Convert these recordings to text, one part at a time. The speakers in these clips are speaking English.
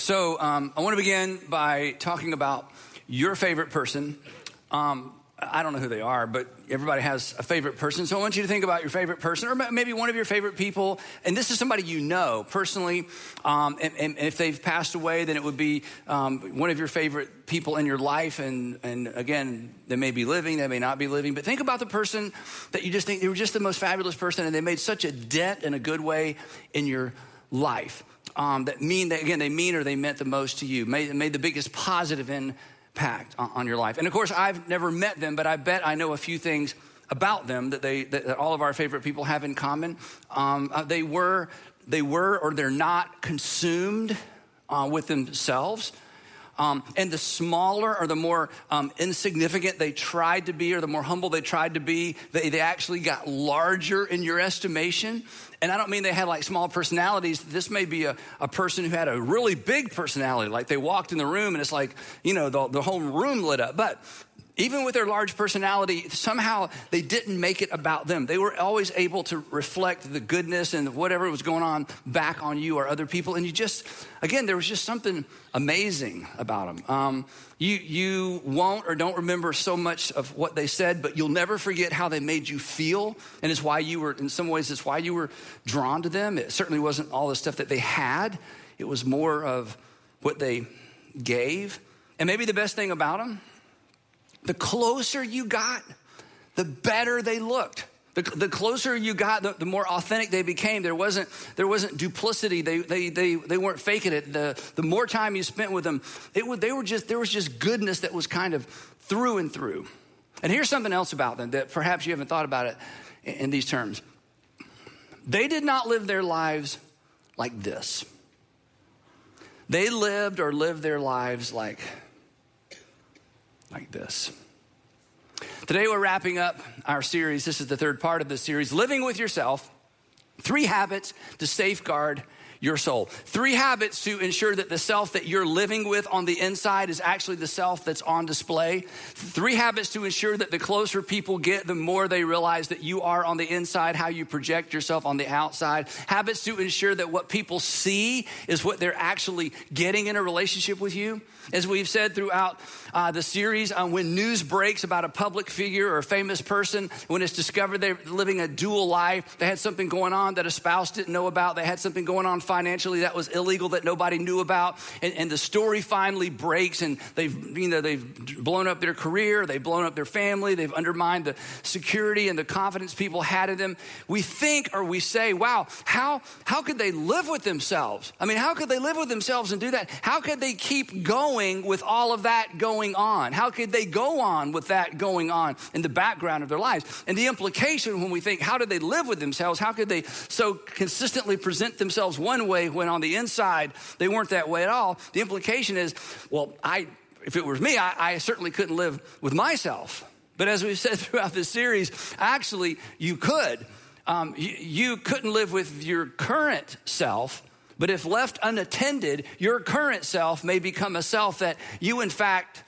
So, um, I want to begin by talking about your favorite person. Um, I don't know who they are, but everybody has a favorite person. So I want you to think about your favorite person, or maybe one of your favorite people. And this is somebody you know personally. Um, and, and, if they've passed away, then it would be um, one of your favorite people in your life. And, and again, they may be living, they may not be living. But think about the person that you just think they were just the most fabulous person, and they made such a dent in a good way in your life um, that mean that again they mean or they meant the most to you made, made the biggest positive impact on, on, your life. And of course i've never met them but i bet i know a few things about them that they that, all of our favorite people have in common. Um, uh, they were they were or they're not consumed uh, with themselves um, and the smaller or the more um, insignificant they tried to be, or the more humble they tried to be, they, they actually got larger in your estimation. And I don't mean they had like small personalities. This may be a, a person who had a really big personality. Like they walked in the room and it's like, you know, the, the whole room lit up. But even with their large personality, somehow they didn't make it about them. They were always able to reflect the goodness and whatever was going on back on you or other people. And you just, again, there was just something amazing about them. Um, you, you won't or don't remember so much of what they said, but you'll never forget how they made you feel. And it's why you were, in some ways, it's why you were drawn to them. It certainly wasn't all the stuff that they had, it was more of what they gave. And maybe the best thing about them, the closer you got, the better they looked. The, the closer you got, the, the, more authentic they became. There wasn't, there wasn't duplicity. They, they, they, they weren't faking it. The, the more time you spent with them, it would, they were just, there was just goodness that was kind of through and through. And here's something else about them that perhaps you haven't thought about it in, in these terms. They did not live their lives like this. They lived or lived their lives like like this. Today, we're wrapping up our series. This is the third part of the series Living with Yourself Three Habits to Safeguard your soul. Three habits to ensure that the self that you're living with on the inside is actually the self that's on display. Three habits to ensure that the closer people get, the more they realize that you are on the inside, how you project yourself on the outside. Habits to ensure that what people see is what they're actually getting in a relationship with you. As we've said throughout uh, the series, uh, when news breaks about a public figure or a famous person, when it's discovered they're living a dual life, they had something going on that a spouse didn't know about, they had something going on financially that was illegal that nobody knew about. And, and the story finally breaks and they've, you know, they've blown up their career, they've blown up their family, they've undermined the security and the confidence people had in them. We think or we say, wow, how, how could they live with themselves? I mean, how could they live with themselves and do that? How could they keep going with all of that going on? How could they go on with that going on in the background of their lives? And the implication when we think, how did they live with themselves? How could they so consistently present themselves one one way when on the inside they weren't that way at all. The implication is, well, I, if it was me, I, I certainly couldn't live with myself. But as we've said throughout this series, actually, you could. Um, you, you couldn't live with your current self, but if left unattended, your current self may become a self that you, in fact,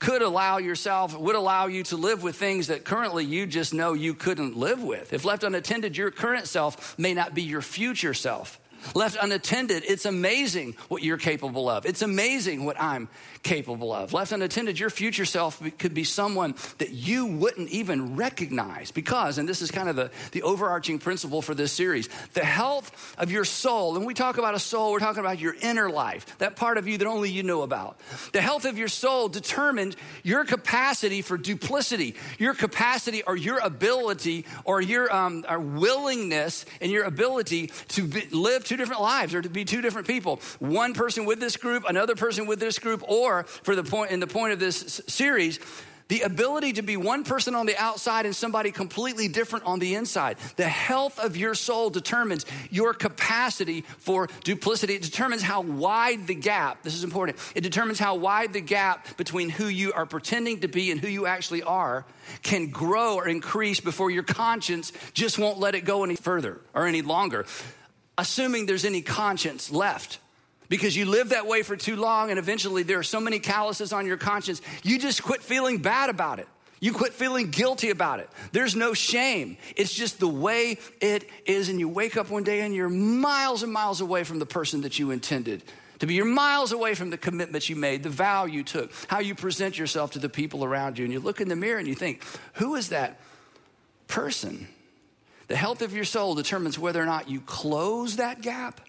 could allow yourself, would allow you to live with things that currently you just know you couldn't live with. If left unattended, your current self may not be your future self. Left unattended, it's amazing what you're capable of. It's amazing what I'm capable of. Left unattended, your future self could be someone that you wouldn't even recognize because, and this is kind of the, the overarching principle for this series, the health of your soul. And we talk about a soul, we're talking about your inner life, that part of you that only you know about. The health of your soul determined your capacity for duplicity, your capacity or your ability or your um, or willingness and your ability to be, live two different lives or to be two different people. One person with this group, another person with this group, or for the point in the point of this series, the ability to be one person on the outside and somebody completely different on the inside. The health of your soul determines your capacity for duplicity. It determines how wide the gap, this is important, it determines how wide the gap between who you are pretending to be and who you actually are can grow or increase before your conscience just won't let it go any further or any longer. Assuming there's any conscience left because you live that way for too long and eventually there are so many calluses on your conscience, you just quit feeling bad about it. You quit feeling guilty about it. There's no shame. It's just the way it is. And you wake up one day and you're miles and miles away from the person that you intended to be. You're miles away from the commitments you made, the vow you took, how you present yourself to the people around you. And you look in the mirror and you think, who is that person? The health of your soul determines whether or not you close that gap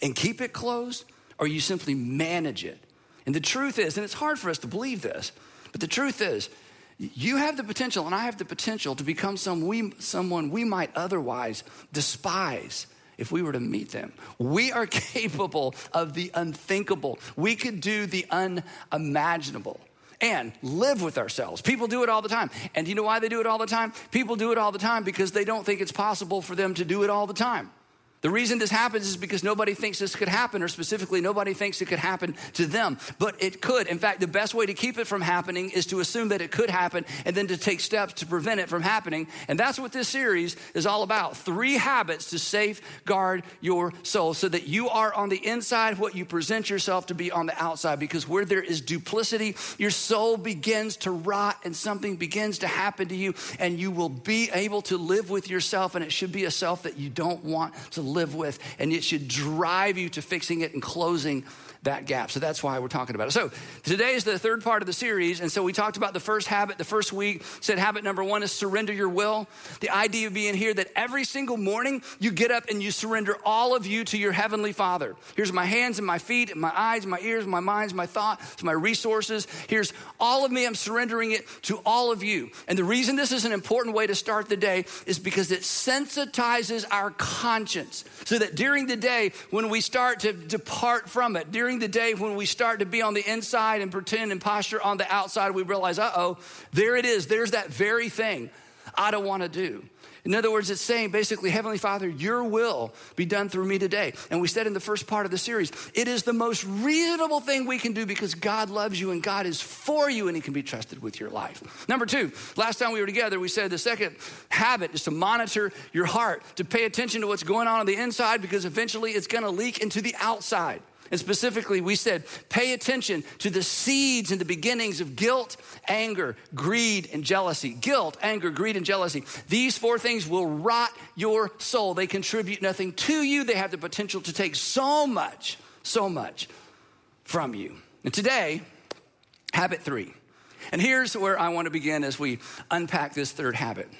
and keep it closed or you simply manage it. And the truth is, and it's hard for us to believe this, but the truth is, you have the potential, and I have the potential to become some we, someone we might otherwise despise if we were to meet them. We are capable of the unthinkable. We could do the unimaginable and live with ourselves. People do it all the time. And you know why they do it all the time? People do it all the time because they don't think it's possible for them to do it all the time. The reason this happens is because nobody thinks this could happen, or specifically, nobody thinks it could happen to them. But it could. In fact, the best way to keep it from happening is to assume that it could happen and then to take steps to prevent it from happening. And that's what this series is all about three habits to safeguard your soul so that you are on the inside what you present yourself to be on the outside. Because where there is duplicity, your soul begins to rot and something begins to happen to you, and you will be able to live with yourself, and it should be a self that you don't want to live with, and it should drive you to fixing it and closing that gap. So that's why we're talking about it. So today is the third part of the series. And so we talked about the first habit. The first week said habit number one is surrender your will. The idea of being here that every single morning you get up and you surrender all of you to your heavenly Father. Here's my hands and my feet and my eyes, my ears, my minds, my thoughts, my resources. Here's all of me. I'm surrendering it to all of you. And the reason this is an important way to start the day is because it sensitizes our conscience so that during the day when we start to depart from it, during during the day when we start to be on the inside and pretend and posture on the outside, we realize, uh oh, there it is. There's that very thing I don't want to do. In other words, it's saying basically, Heavenly Father, your will be done through me today. And we said in the first part of the series, it is the most reasonable thing we can do because God loves you and God is for you and He can be trusted with your life. Number two, last time we were together, we said the second habit is to monitor your heart, to pay attention to what's going on on the inside because eventually it's going to leak into the outside. And specifically, we said, pay attention to the seeds and the beginnings of guilt, anger, greed, and jealousy. Guilt, anger, greed, and jealousy. These four things will rot your soul. They contribute nothing to you. They have the potential to take so much, so much from you. And today, habit three. And here's where I want to begin as we unpack this third habit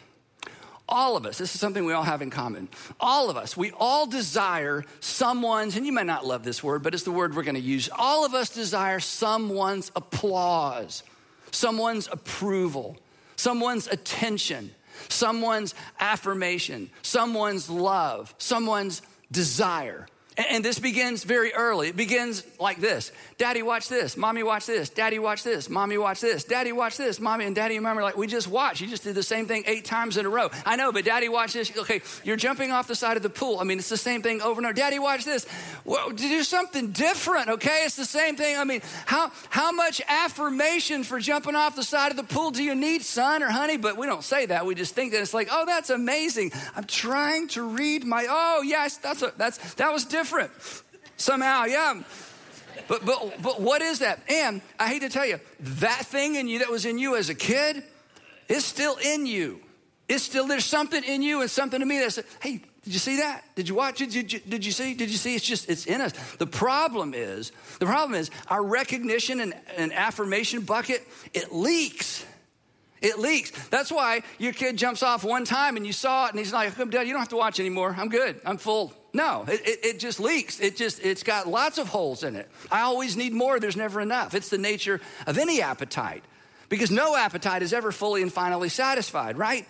all of us, this is something we all have in common. All of us, we all desire someone's, and you might not love this word, but it's the word we're to use. All of us desire someone's applause, someone's approval, someone's attention, someone's affirmation, someone's love, someone's desire. And this begins very early. It begins like this Daddy, watch this. Mommy, watch this. Daddy, watch this. Mommy, watch this. Daddy, watch this. Mommy and daddy and mom are like, we just watched. You just did the same thing eight times in a row. I know, but daddy, watch this. Okay, you're jumping off the side of the pool. I mean, it's the same thing over and over. Daddy, watch this. Well, do something different, okay? It's the same thing. I mean, how, how much affirmation for jumping off the side of the pool do you need, son or honey? But we don't say that. We just think that it's like, oh, that's amazing. I'm trying to read my, oh, yes, that's, a, that's, that was different different somehow, yeah. But, but, but what is that? And I hate to tell you, that thing in you that was in you as a kid is still in you. It's still, there's something in you and something to me that says, hey, did you see that? Did you watch it? Did you, did you see? Did you see? It's just, it's in us. The problem is, the problem is our recognition and, and affirmation bucket, it leaks. It leaks. That's why your kid jumps off one time and you saw it and he's like, Dad, you don't have to watch anymore. I'm good. I'm full. No, it, it, it, just leaks. It just, it's got lots of holes in it. I always need more. There's never enough. It's the nature of any appetite because no appetite is ever fully and finally satisfied, right?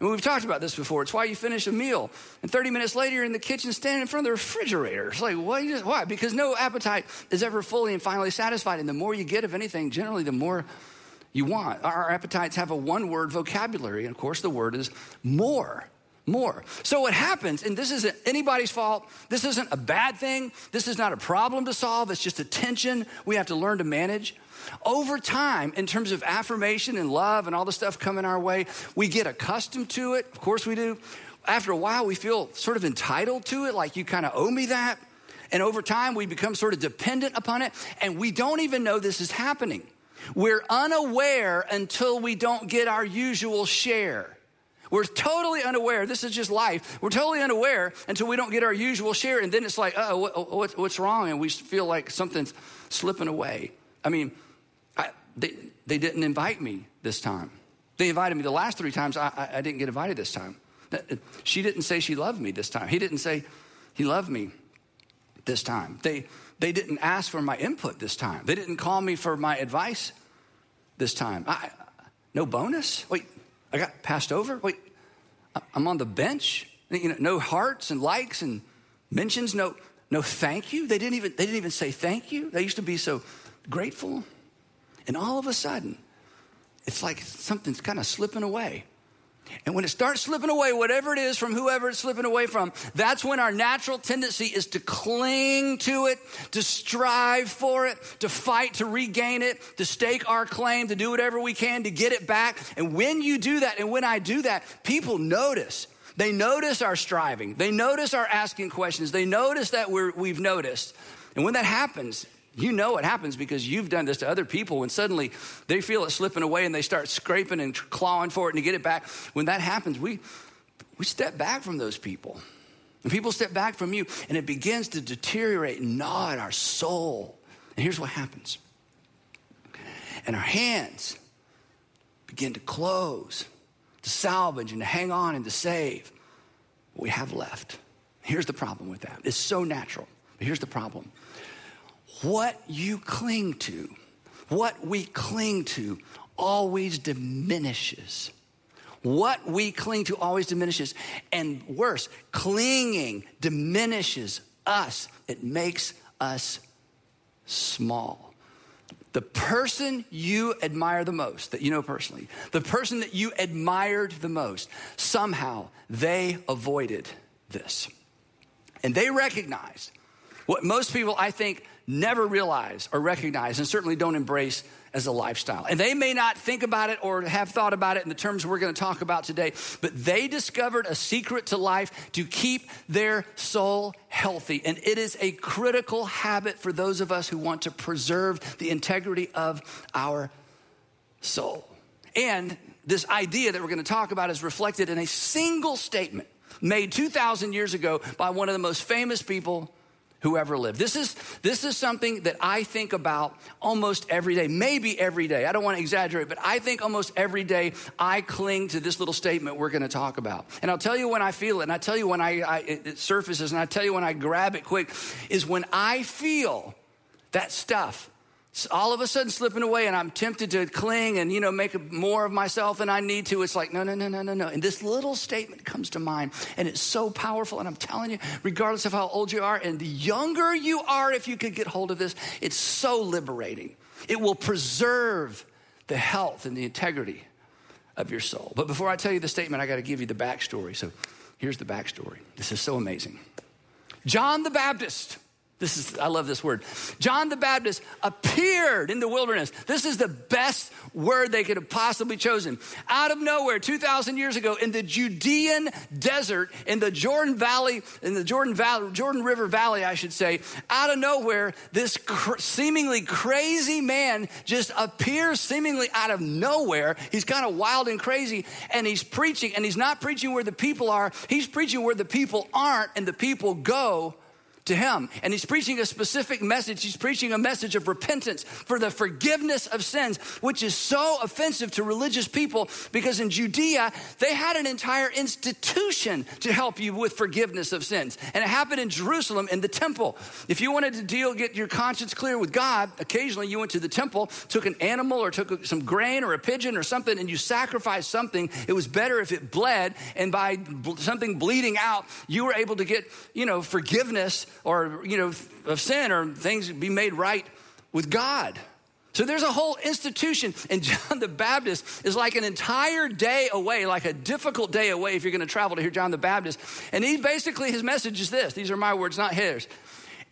And we've talked about this before. It's why you finish a meal and 30 minutes later you're in the kitchen standing in front of the refrigerator. It's like? Why? Because no appetite is ever fully and finally satisfied. And the more you get of anything, generally, the more you want. Our appetites have a one word vocabulary, and of course, the word is more. More. So, what happens, and this isn't anybody's fault, this isn't a bad thing, this is not a problem to solve, it's just a tension we have to learn to manage. Over time, in terms of affirmation and love and all the stuff coming our way, we get accustomed to it. Of course, we do. After a while, we feel sort of entitled to it, like you kind of owe me that. And over time, we become sort of dependent upon it, and we don't even know this is happening. We're unaware until we don't get our usual share. We're totally unaware. This is just life. We're totally unaware until we don't get our usual share. And then it's like, oh, what, what's wrong? And we feel like something's slipping away. I mean, I, they, they didn't invite me this time. They invited me the last three times. I, I, I didn't get invited this time. Uh, uh, she didn't say she loved me this time. He didn't say he loved me this time. They, they didn't ask for my input this time. They didn't call me for my advice this time. I, no bonus? Wait, I got passed over? Wait, I'm on the bench? You know, no hearts and likes and mentions, no, no thank you. They didn't even, they didn't even say thank you. They used to be so grateful. And all of a sudden, it's like something's kind of slipping away. And when it starts slipping away, whatever it is from whoever it's slipping away from, that's when our natural tendency is to cling to it, to strive for it, to fight to regain it, to stake our claim, to do whatever we can to get it back. And when you do that, and when I do that, people notice. They notice our striving. They notice our asking questions. They notice that we're, we've noticed. And when that happens, you know it happens because you've done this to other people when suddenly they feel it slipping away and they start scraping and clawing for it and to get it back. When that happens, we, we step back from those people. And people step back from you and it begins to deteriorate and gnaw at our soul. And here's what happens. And our hands begin to close, to salvage and to hang on and to save what we have left. Here's the problem with that. It's so natural. But here's the problem what you cling to, what we cling to, always diminishes. What we cling to always diminishes. And worse, clinging diminishes us, it makes us small. The person you admire the most, that you know personally, the person that you admired the most, somehow they avoided this. And they recognized what most people, I think, never realize or recognize and certainly don't embrace as a lifestyle. And they may not think about it or have thought about it in the terms we're going to talk about today, but they discovered a secret to life to keep their soul healthy. And it is a critical habit for those of us who want to preserve the integrity of our soul. And this idea that we're going to talk about is reflected in a single statement made 2,000 years ago by one of the most famous people who ever lived. This is, this is something that I think about almost every day, maybe every day. I don't want to exaggerate, but I think almost every day I cling to this little statement we're going to talk about. And I'll tell you when I feel it, and I tell you when I, I it surfaces, and I tell you when I grab it quick, is when I feel that stuff all of a sudden slipping away and I'm tempted to cling and, you know, make more of myself than I need to. It's like, no, no, no, no, no, no. And this little statement comes to mind and it's so powerful. And I'm telling you, regardless of how old you are and the younger you are, if you could get hold of this, it's so liberating. It will preserve the health and the integrity of your soul. But before I tell you the statement, I got to give you the backstory. So here's the backstory. This is so amazing. John the Baptist this is, I love this word. John the Baptist appeared in the wilderness. This is the best word they could have possibly chosen. Out of nowhere, 2,000 years ago, in the Judean desert, in the Jordan Valley, in the Jordan Valley, Jordan River Valley, I should say, out of nowhere, this cr- seemingly crazy man just appears seemingly out of nowhere. He's kind of wild and crazy, and he's preaching, and he's not preaching where the people are, he's preaching where the people aren't, and the people go to him. And he's preaching a specific message. He's preaching a message of repentance for the forgiveness of sins, which is so offensive to religious people because in Judea, they had an entire institution to help you with forgiveness of sins. And it happened in Jerusalem in the temple. If you wanted to deal, get your conscience clear with God, occasionally you went to the temple, took an animal or took some grain or a pigeon or something, and you sacrificed something. It was better if it bled. And by something bleeding out, you were able to get, you know, forgiveness or, you know, of sin or things be made right with God. So there's a whole institution, and John the Baptist is like an entire day away, like a difficult day away if you're going to travel to hear John the Baptist. And he basically, his message is this these are my words, not his.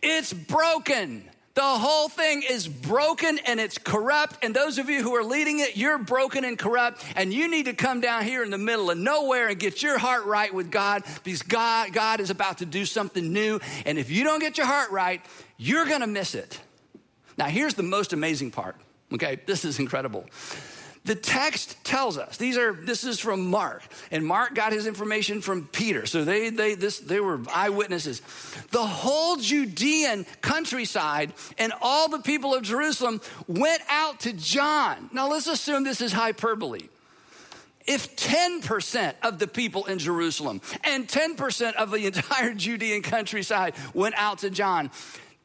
It's broken. The whole thing is broken and it's corrupt. And those of you who are leading it, you're broken and corrupt. And you need to come down here in the middle of nowhere and get your heart right with God because God, God is about to do something new. And if you don't get your heart right, you're going to miss it. Now, here's the most amazing part. Okay, this is incredible. The text tells us these are this is from Mark, and Mark got his information from Peter. So they they this they were eyewitnesses. The whole Judean countryside and all the people of Jerusalem went out to John. Now let's assume this is hyperbole. If 10% of the people in Jerusalem and 10% of the entire Judean countryside went out to John,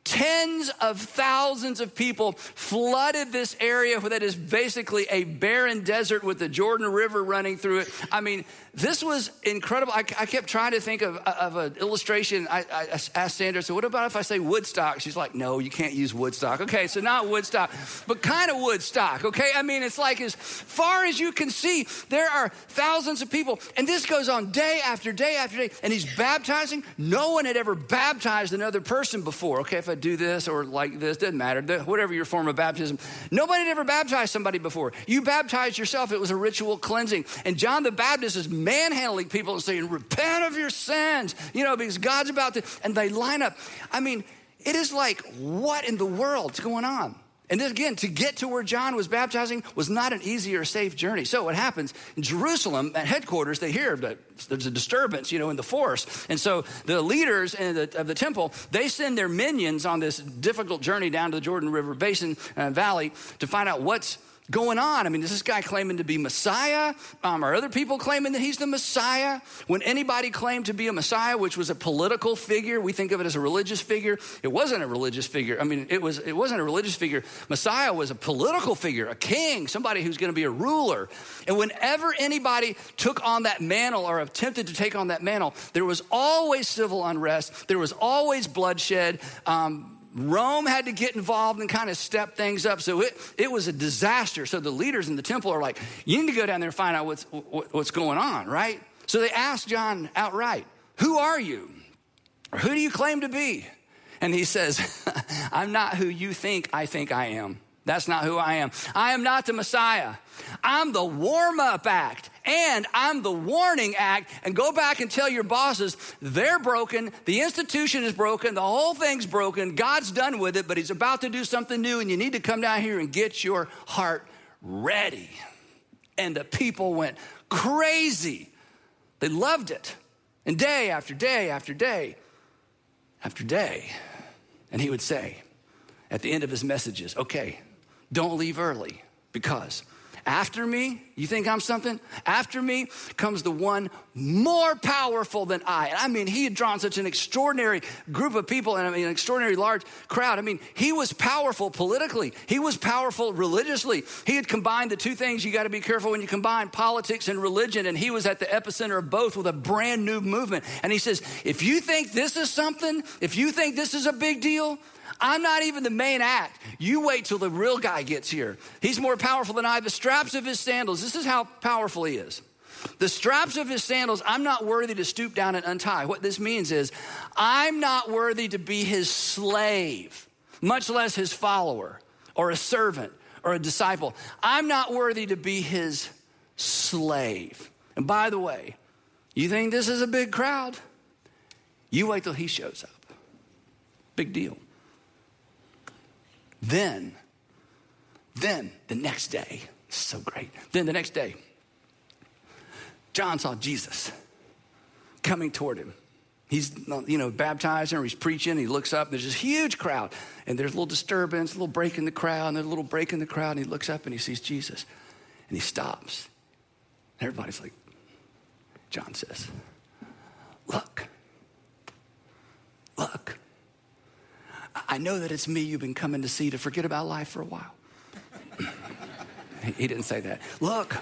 Tens of thousands of people flooded this area that is basically a barren desert with the Jordan River running through it. I mean, this was incredible. I, I kept trying to think of, of an illustration. I, I, asked Sandra, so what about if I say Woodstock? She's like, no, you can't use Woodstock. Okay, so not Woodstock, but kind of Woodstock, okay? I mean, it's like as far as you can see, there are thousands of people, and this goes on day after day after day, and he's baptizing. No one had ever baptized another person before, okay? If I do this or like this, doesn't matter, whatever your form of baptism. Nobody had ever baptized somebody before. You baptized yourself, it was a ritual cleansing. And John the Baptist is manhandling people and saying, Repent of your sins, you know, because God's about to, and they line up. I mean, it is like, what in the world's going on? And then again, to get to where John was baptizing was not an easy or safe journey. So what happens in Jerusalem at headquarters, they hear that there's a disturbance, you know, in the force. And so the leaders the, of the temple, they send their minions on this difficult journey down to the Jordan River Basin uh, Valley to find out what's going on? I mean, is this guy claiming to be Messiah? Um, are other people claiming that he's the Messiah? When anybody claimed to be a Messiah, which was a political figure, we think of it as a religious figure. It wasn't a religious figure. I mean, it was it wasn't a religious figure. Messiah was a political figure, a king, somebody who's going to be a ruler. And whenever anybody took on that mantle or attempted to take on that mantle, there was always civil unrest. There was always bloodshed. Um, Rome had to get involved and kind of step things up. So it, it was a disaster. So the leaders in the temple are like, you need to go down there and find out what's, what's going on, right? So they asked John outright, Who are you? Who do you claim to be? And he says, I'm not who you think I think I am. That's not who I am. I am not the Messiah. I'm the warm up act and I'm the warning act. And go back and tell your bosses they're broken. The institution is broken. The whole thing's broken. God's done with it, but He's about to do something new. And you need to come down here and get your heart ready. And the people went crazy. They loved it. And day after day after day after day. And he would say at the end of his messages, okay, don't leave early because after me, you think I'm something? After me comes the one more powerful than I. And I mean, he had drawn such an extraordinary group of people and I mean, an extraordinary large crowd. I mean, he was powerful politically, he was powerful religiously. He had combined the two things you got to be careful when you combine politics and religion. And he was at the epicenter of both with a brand new movement. And he says, if you think this is something, if you think this is a big deal, I'm not even the main act. You wait till the real guy gets here. He's more powerful than I. The straps of his sandals, this is how powerful he is. The straps of his sandals, I'm not worthy to stoop down and untie. What this means is, I'm not worthy to be his slave, much less his follower or a servant or a disciple. I'm not worthy to be his slave. And by the way, you think this is a big crowd? You wait till he shows up. Big deal. Then, then the next day, so great. Then the next day, John saw Jesus coming toward him. He's, you know, baptizing or he's preaching. He looks up, and there's this huge crowd, and there's a little disturbance, a little break in the crowd, and there's a little break in the crowd, and he looks up and he sees Jesus, and he stops. And everybody's like, John says, Look, look, I know that it's me you've been coming to see to forget about life for a while. He didn't say that. Look,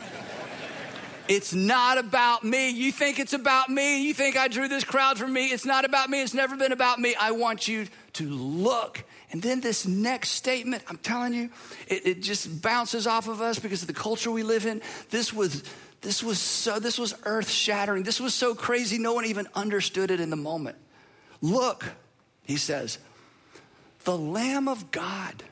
It's not about me. You think it's about me. You think I drew this crowd for me. It's not about me. It's never been about me. I want you to look. And then this next statement, I'm telling you, it, it just bounces off of us because of the culture we live in. This was this was so this was earth shattering. This was so crazy no one even understood it in the moment. Look, he says, the lamb of God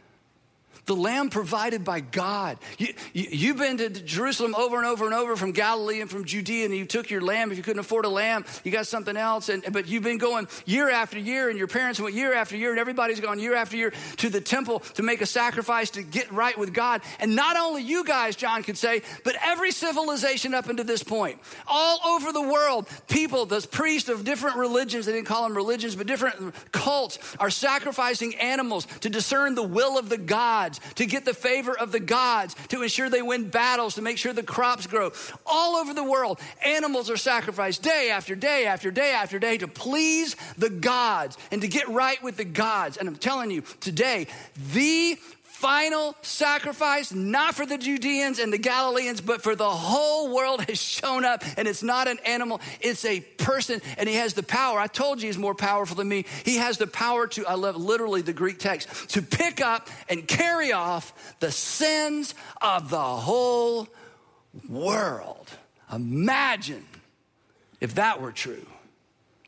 the lamb provided by God. You, you, have been to Jerusalem over and over and over from Galilee and from Judea, and you took your lamb. If you couldn't afford a lamb, you got something else. And, but you've been going year after year, and your parents went year after year, and everybody's gone year after year to the temple to make a sacrifice to get right with God. And not only you guys, John could say, but every civilization up until this point, all over the world, people, the priests of different religions, they didn't call them religions, but different cults, are sacrificing animals to discern the will of the gods to get the favor of the gods, to ensure they win battles, to make sure the crops grow. All over the world, animals are sacrificed day after day after day after day to please the gods and to get right with the gods. And I'm telling you, today, the final sacrifice, not for the Judeans and the Galileans, but for the whole world has shown up. And it's not an animal, it's a person, and he has the power. I told you he's more powerful than me. He has the power to, I love literally the Greek text, to pick up and carry off the sins of the whole world. Imagine if that were true.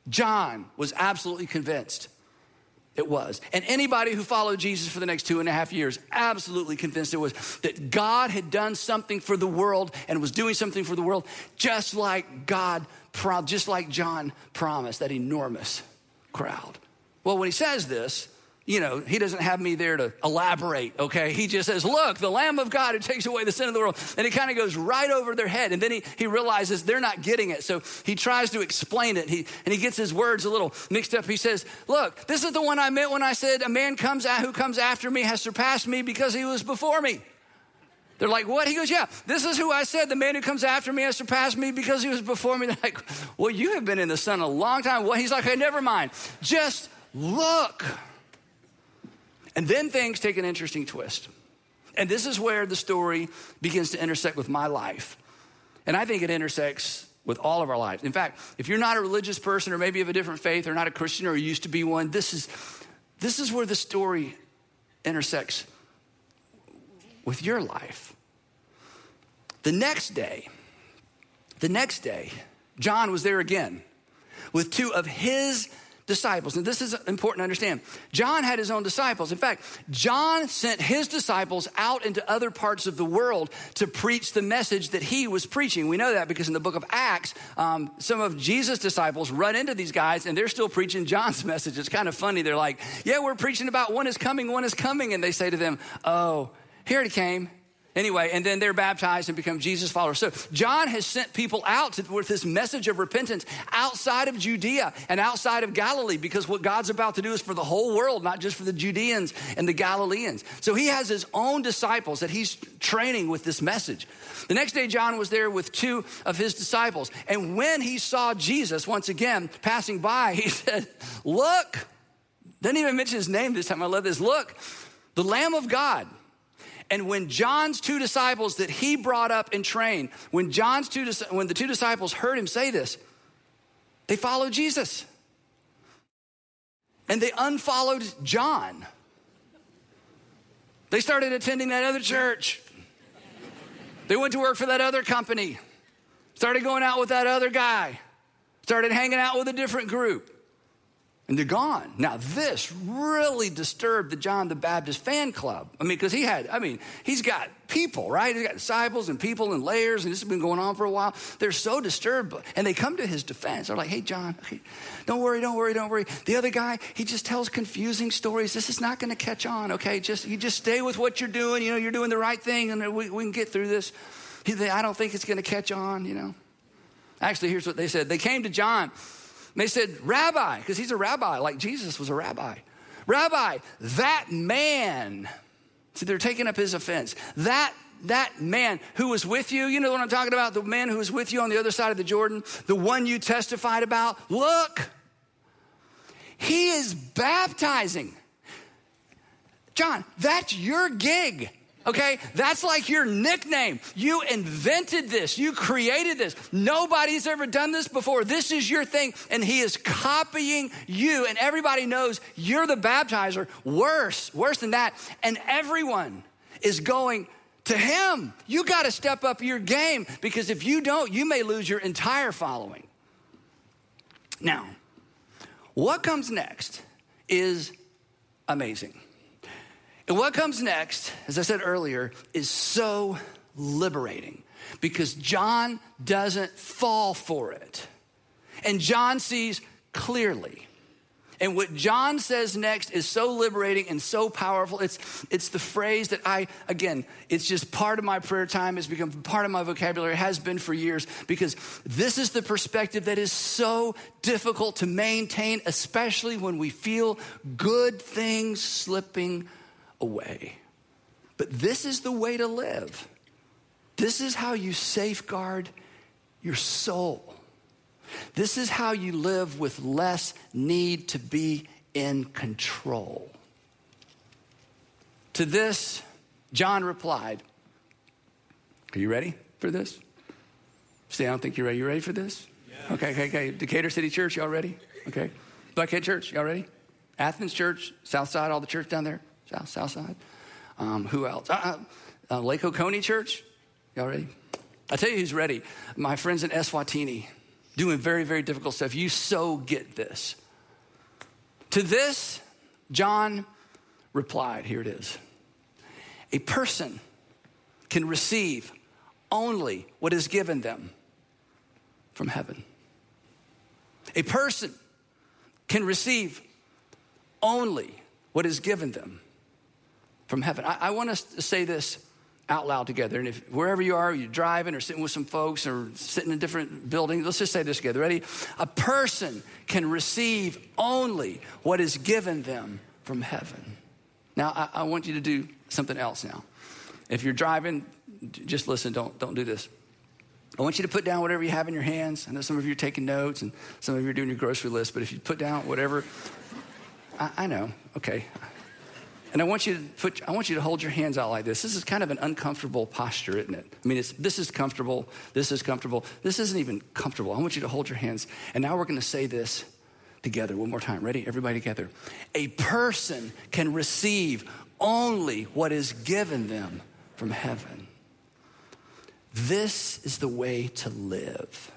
John was absolutely convinced it was. And anybody who followed Jesus for the next two and a half years, absolutely convinced it was that God had done something for the world and was doing something for the world, just like God, just like John promised that enormous crowd. Well, when he says this, you know, he doesn't have me there to elaborate, okay? He just says, Look, the Lamb of God who takes away the sin of the world. And he kind of goes right over their head. And then he, he realizes they're not getting it. So he tries to explain it. He, and he gets his words a little mixed up. He says, Look, this is the one I meant when I said, A man comes out who comes after me has surpassed me because he was before me. They're like, What? He goes, Yeah, this is who I said. The man who comes after me has surpassed me because he was before me. They're like, Well, you have been in the sun a long time. Well, he's like, Hey, never mind. Just look. And then things take an interesting twist. And this is where the story begins to intersect with my life. And I think it intersects with all of our lives. In fact, if you're not a religious person or maybe of a different faith or not a Christian or used to be one, this is, this is where the story intersects with your life. The next day, the next day, John was there again with two of his disciples. And this is important to understand. John had his own disciples. In fact, John sent his disciples out into other parts of the world to preach the message that he was preaching. We know that because in the book of Acts, um, some of Jesus' disciples run into these guys and they're still preaching John's message. It's kind of funny. They're like, Yeah, we're preaching about one is coming, one is coming. And they say to them, Oh, here he came. Anyway, and then they're baptized and become Jesus followers. So John has sent people out to, with this message of repentance outside of Judea and outside of Galilee because what God's about to do is for the whole world, not just for the Judeans and the Galileans. So he has his own disciples that he's training with this message. The next day, John was there with two of his disciples. And when he saw Jesus once again passing by, he said, Look, didn't even mention his name this time. I love this. Look, the Lamb of God and when John's two disciples that he brought up and trained, when John's two when the two disciples heard him say this, they followed Jesus. And they unfollowed John. They started attending that other church. They went to work for that other company. Started going out with that other guy. Started hanging out with a different group and they're gone. Now, this really disturbed the John the Baptist fan club. I mean, because he had, I mean, he's got people, right? He's got disciples and people and layers, and this has been going on for a while. They're so disturbed, and they come to his defense. They're like, hey, John, don't worry, don't worry, don't worry. The other guy, he just tells confusing stories. This is not going to catch on, okay? Just You just stay with what you're doing. You know, you're doing the right thing, and we, we can get through this. I don't think it's going to catch on, you know. Actually, here's what they said. They came to John and they said, Rabbi, because he's a rabbi, like Jesus was a rabbi. Rabbi, that man, see, they're taking up his offense. That that man who was with you, you know what I'm talking about? The man who was with you on the other side of the Jordan, the one you testified about. Look, he is baptizing. John, that's your gig. Okay, that's like your nickname. You invented this, you created this. Nobody's ever done this before. This is your thing, and He is copying you, and everybody knows you're the baptizer. Worse, worse than that, and everyone is going to Him. You got to step up your game because if you don't, you may lose your entire following. Now, what comes next is amazing. And what comes next, as I said earlier, is so liberating because John doesn't fall for it. And John sees clearly. And what John says next is so liberating and so powerful. It's, it's the phrase that I, again, it's just part of my prayer time. It's become part of my vocabulary, it has been for years, because this is the perspective that is so difficult to maintain, especially when we feel good things slipping away. But this is the way to live. This is how you safeguard your soul. This is how you live with less need to be in control. To this, John replied, Are you ready for this? See, I don't think you're ready. You ready for this? Yeah. Okay, okay, okay. Decatur City Church, y'all ready? Okay. Buckhead Church, y'all ready? Athens Church, Southside, all the church down there? South, South Side. Um, who else? Uh, uh, uh, Lake Oconee Church. Y'all ready? I tell you who's ready. My friends in Eswatini, doing very, very difficult stuff. You so get this. To this, John replied, here it is. A person can receive only what is given them from heaven. A person can receive only what is given them from heaven. I, I want us to say this out loud together. And if wherever you are, you're driving or sitting with some folks or sitting in a different building, let's just say this together. Ready? A person can receive only what is given them from heaven. Now, I, I want you to do something else now. If you're driving, just listen, don't, don't do this. I want you to put down whatever you have in your hands. I know some of you are taking notes and some of you are doing your grocery list, but if you put down whatever, I, I know, okay. And I want you to put, I want you to hold your hands out like this. This is kind of an uncomfortable posture, isn't it? I mean, this is comfortable. This is comfortable. This isn't even comfortable. I want you to hold your hands. And now we're going to say this together one more time. Ready? Everybody together. A person can receive only what is given them from heaven. This is the way to live.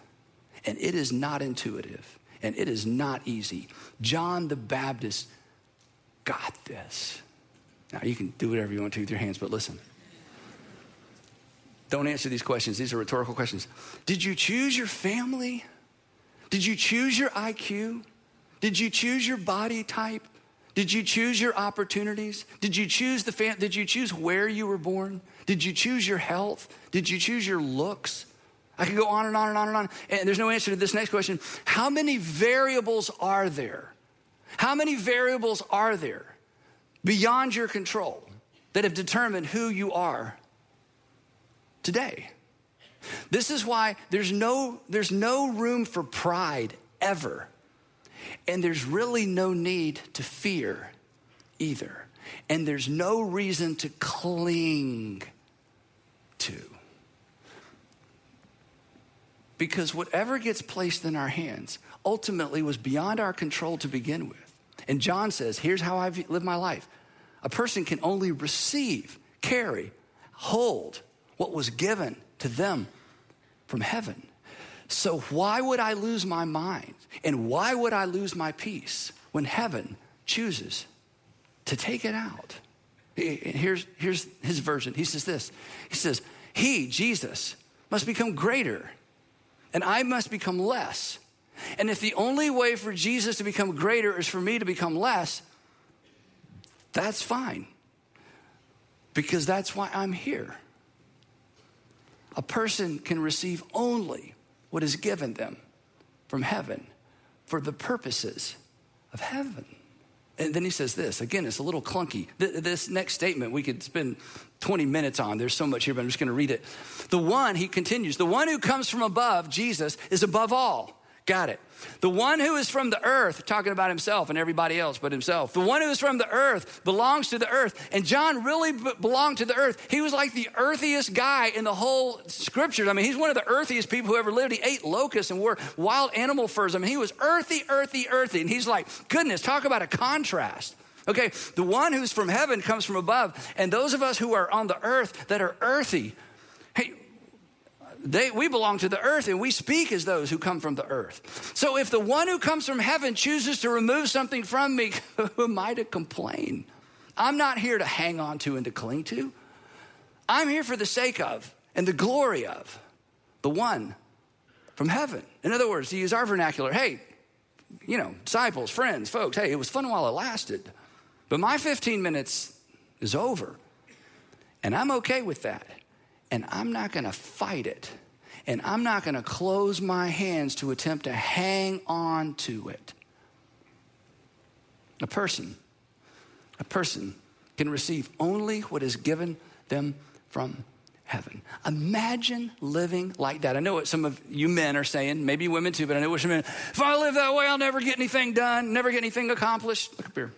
And it is not intuitive and it is not easy. John the Baptist got this. Now, you can do whatever you want to with your hands, but listen. Don't answer these questions. These are rhetorical questions. Did you choose your family? Did you choose your IQ? Did you choose your body type? Did you choose your opportunities? Did you choose the fam- did you choose where you were born? Did you choose your health? Did you choose your looks? I could go on and on and on and on. And there's no answer to this next question. How many variables are there? How many variables are there beyond your control that have determined who you are today. This is why there's no, there's no room for pride ever. And there's really no need to fear either. And there's no reason to cling to. Because whatever gets placed in our hands ultimately was beyond our control to begin with. And John says, Here's how I've lived my life. A person can only receive, carry, hold what was given to them from heaven. So, why would I lose my mind? And why would I lose my peace when heaven chooses to take it out? Here's, here's his version. He says this He says, He, Jesus, must become greater, and I must become less. And if the only way for Jesus to become greater is for me to become less, that's fine. Because that's why I'm here. A person can receive only what is given them from heaven for the purposes of heaven. And then he says this again, it's a little clunky. This next statement we could spend 20 minutes on. There's so much here, but I'm just going to read it. The one, he continues, the one who comes from above, Jesus, is above all Got it. The one who is from the earth, talking about himself and everybody else but himself, the one who is from the earth belongs to the earth. And John really b- belonged to the earth. He was like the earthiest guy in the whole scriptures. I mean, he's one of the earthiest people who ever lived. He ate locusts and wore wild animal furs. I mean, he was earthy, earthy, earthy. And he's like, goodness, talk about a contrast. Okay, the one who's from heaven comes from above. And those of us who are on the earth that are earthy, they, we belong to the earth and we speak as those who come from the earth. So if the one who comes from heaven chooses to remove something from me, who am I to complain? I'm not here to hang on to and to cling to. I'm here for the sake of and the glory of the one from heaven. In other words, to use our vernacular, hey, you know, disciples, friends, folks, hey, it was fun while it lasted, but my 15 minutes is over. And I'm okay with that and I'm not going to fight it. And I'm not going to close my hands to attempt to hang on to it. A person, a person can receive only what is given them from heaven. Imagine living like that. I know what some of you men are saying, maybe women too, but I know what some men, if I live that way, I'll never get anything done, never get anything accomplished. Look up here.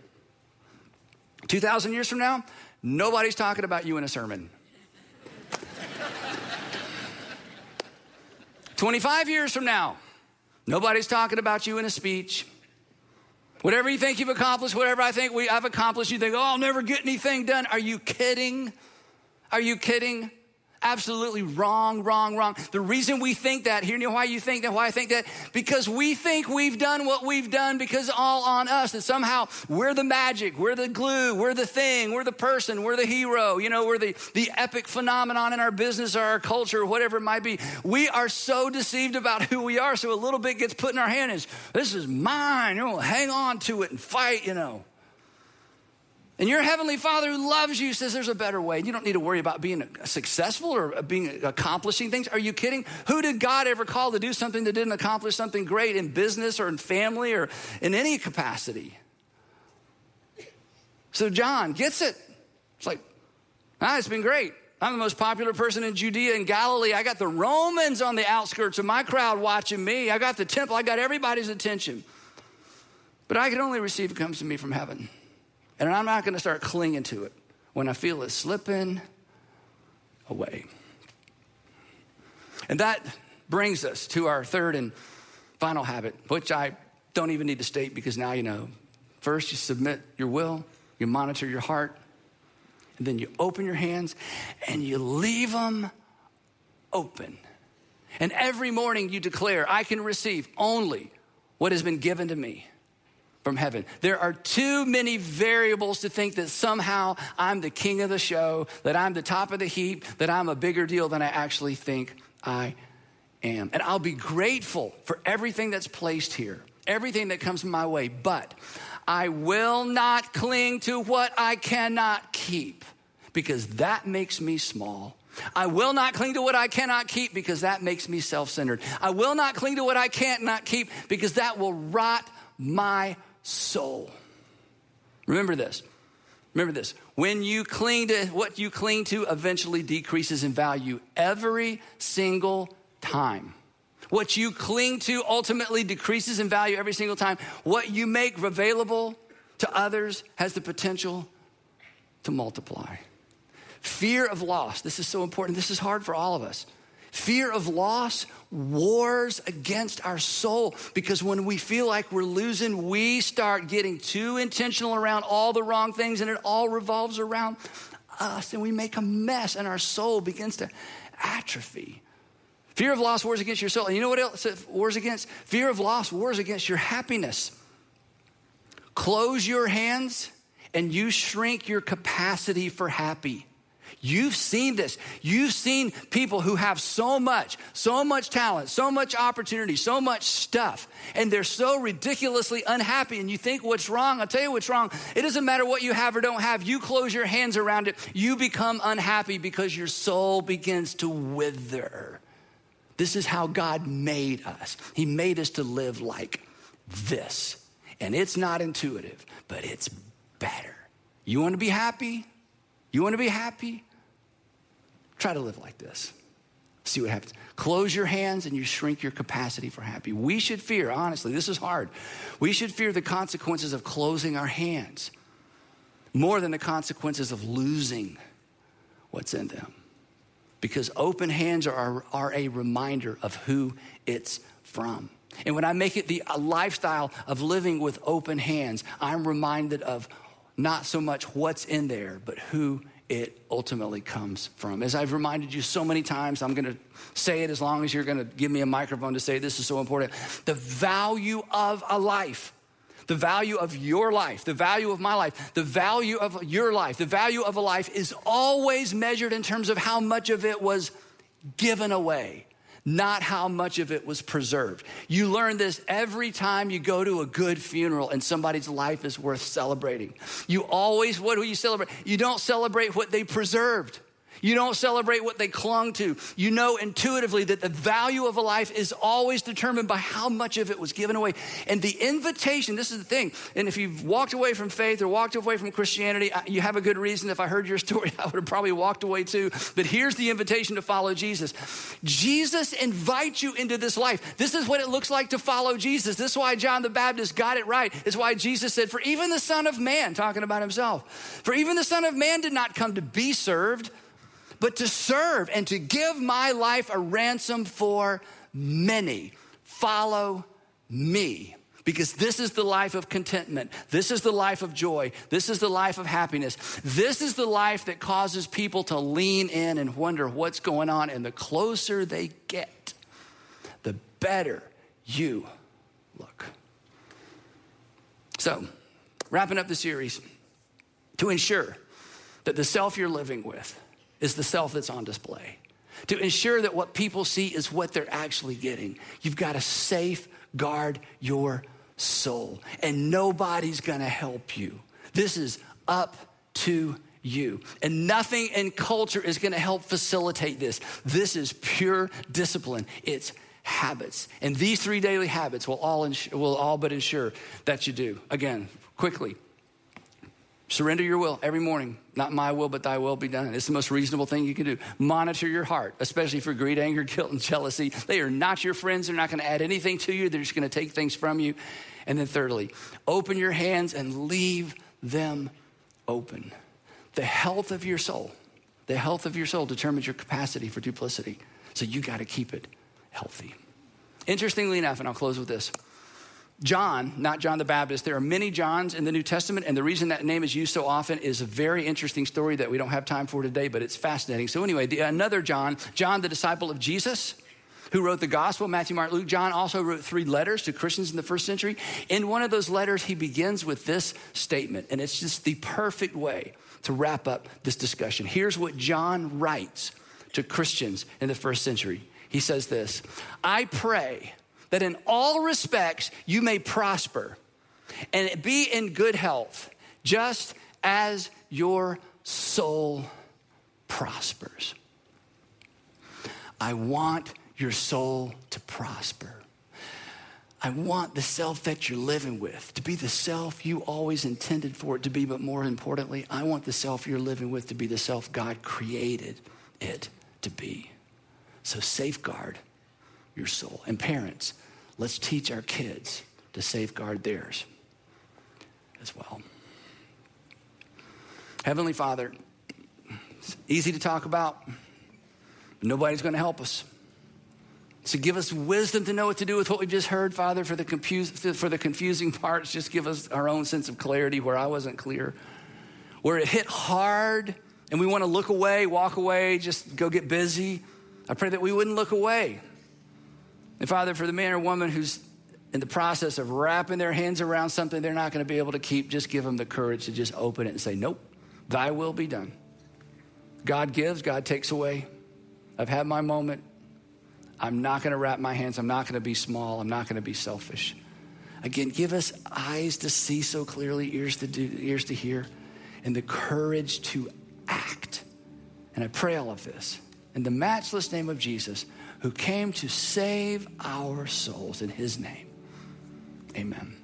2,000 years from now, nobody's talking about you in a sermon. 25 years from now, nobody's talking about you in a speech. Whatever you think you've accomplished, whatever I think we, I've accomplished, you think, oh, I'll never get anything done. Are you kidding? Are you kidding? Absolutely wrong, wrong, wrong. The reason we think that, here, you know why you think that, why I think that? Because we think we've done what we've done because all on us, that somehow we're the magic, we're the glue, we're the thing, we're the person, we're the hero, you know, we're the, the epic phenomenon in our business or our culture, or whatever it might be. We are so deceived about who we are, so a little bit gets put in our hand is, this is mine, you know, hang on to it and fight, you know. And your heavenly Father who loves you says there's a better way. You don't need to worry about being successful or being accomplishing things. Are you kidding? Who did God ever call to do something that didn't accomplish something great in business or in family or in any capacity? So John gets it. It's like, ah, it's been great. I'm the most popular person in Judea and Galilee. I got the Romans on the outskirts of my crowd watching me. I got the temple. I got everybody's attention. But I can only receive what comes to me from heaven. And I'm not going to start clinging to it when I feel it slipping away. And that brings us to our third and final habit, which I don't even need to state because now you know. First, you submit your will, you monitor your heart, and then you open your hands and you leave them open. And every morning you declare, I can receive only what has been given to me from heaven. There are too many variables to think that somehow I'm the king of the show, that I'm the top of the heap, that I'm a bigger deal than I actually think I am. And I'll be grateful for everything that's placed here, everything that comes my way, but I will not cling to what I cannot keep because that makes me small. I will not cling to what I cannot keep because that makes me self centered. I will not cling to what I can't not keep because that will rot my soul. Remember this. Remember this. When you cling to what you cling to, eventually decreases in value every single time. What you cling to ultimately decreases in value every single time. What you make available to others has the potential to multiply. Fear of loss. This is so important. This is hard for all of us. Fear of loss wars against our soul because when we feel like we're losing, we start getting too intentional around all the wrong things and it all revolves around us and we make a mess and our soul begins to atrophy. Fear of loss wars against your soul. And you know what else it wars against? Fear of loss wars against your happiness. Close your hands and you shrink your capacity for happy. You've seen this. You've seen people who have so much, so much talent, so much opportunity, so much stuff, and they're so ridiculously unhappy. And you think, what's wrong? I'll tell you what's wrong. It doesn't matter what you have or don't have. You close your hands around it, you become unhappy because your soul begins to wither. This is how God made us. He made us to live like this. And it's not intuitive, but it's better. You want to be happy? You want to be happy? Try to live like this. See what happens. Close your hands and you shrink your capacity for happy. We should fear, honestly, this is hard. We should fear the consequences of closing our hands more than the consequences of losing what's in them. Because open hands are, are a reminder of who it's from. And when I make it the lifestyle of living with open hands, I'm reminded of not so much what's in there, but who it ultimately comes from. As I've reminded you so many times, I'm going to say it as long as you're going to give me a microphone to say this is so important. The value of a life, the value of your life, the value of my life, the value of your life, the value of a life is always measured in terms of how much of it was given away not how much of it was preserved. You learn this every time you go to a good funeral and somebody's life is worth celebrating. You always, what do you celebrate? You don't celebrate what they preserved. You don't celebrate what they clung to. You know intuitively that the value of a life is always determined by how much of it was given away. And the invitation, this is the thing. And if you've walked away from faith or walked away from Christianity, you have a good reason. If I heard your story, I would have probably walked away too. But here's the invitation to follow Jesus Jesus invites you into this life. This is what it looks like to follow Jesus. This is why John the Baptist got it right. It's why Jesus said, For even the Son of Man, talking about himself, for even the Son of Man did not come to be served but to serve and to give my life a ransom for many. Follow me. Because this is the life of contentment. This is the life of joy. This is the life of happiness. This is the life that causes people to lean in and wonder what's going on. And the closer they get, the better you look. So, wrapping up the series, to ensure that the self you're living with, is the self that's on display. To ensure that what people see is what they're actually getting, you've got to safeguard your soul. And nobody's going to help you. This is up to you. And nothing in culture is going to help facilitate this. This is pure discipline. It's habits. And these three daily habits will all, will all but ensure that you do. Again, quickly, Surrender your will every morning. Not my will, but thy will be done. It's the most reasonable thing you can do. Monitor your heart, especially for greed, anger, guilt, and jealousy. They are not your friends. They're not going to add anything to you. They're just going to take things from you. And then, thirdly, open your hands and leave them open. The health of your soul, the health of your soul determines your capacity for duplicity. So you got to keep it healthy. Interestingly enough, and I'll close with this John, not John the Baptist, there are many Johns in the New Testament, and the reason that name is used so often is a very interesting story that we don't have time for today, but it's fascinating. So, anyway, the, another John, John, the disciple of Jesus, who wrote the gospel, Matthew, Mark, Luke. John also wrote three letters to Christians in the first century. In one of those letters, he begins with this statement, and it's just the perfect way to wrap up this discussion. Here's what John writes to Christians in the first century. He says this I pray that in all respects you may prosper and be in good health, just as your soul prospers. I want your soul to prosper. I want the self that you're living with to be the self you always intended for it to be, but more importantly, I want the self you're living with to be the self God created it to be. So safeguard your soul. And parents, let's teach our kids to safeguard theirs as well. Heavenly Father, it's easy to talk about, but nobody's going to help us. So give us wisdom to know what to do with what we've just heard, Father, for the, for the confusing parts. Just give us our own sense of clarity where I wasn't clear. Where it hit hard and we want to look away, walk away, just go get busy. I pray that we wouldn't look away, and Father, for the man or woman who's in the process of wrapping their hands around something they're not going to be able to keep, just give them the courage to just open it and say, Nope, thy will be done. God gives, God takes away. I've had my moment. I'm not going to wrap my hands. I'm not going to be small. I'm not going to be selfish. Again, give us eyes to see so clearly, ears to do, ears to hear, and the courage to act. And I pray all of this in the matchless name of Jesus who came to save our souls in his name. Amen.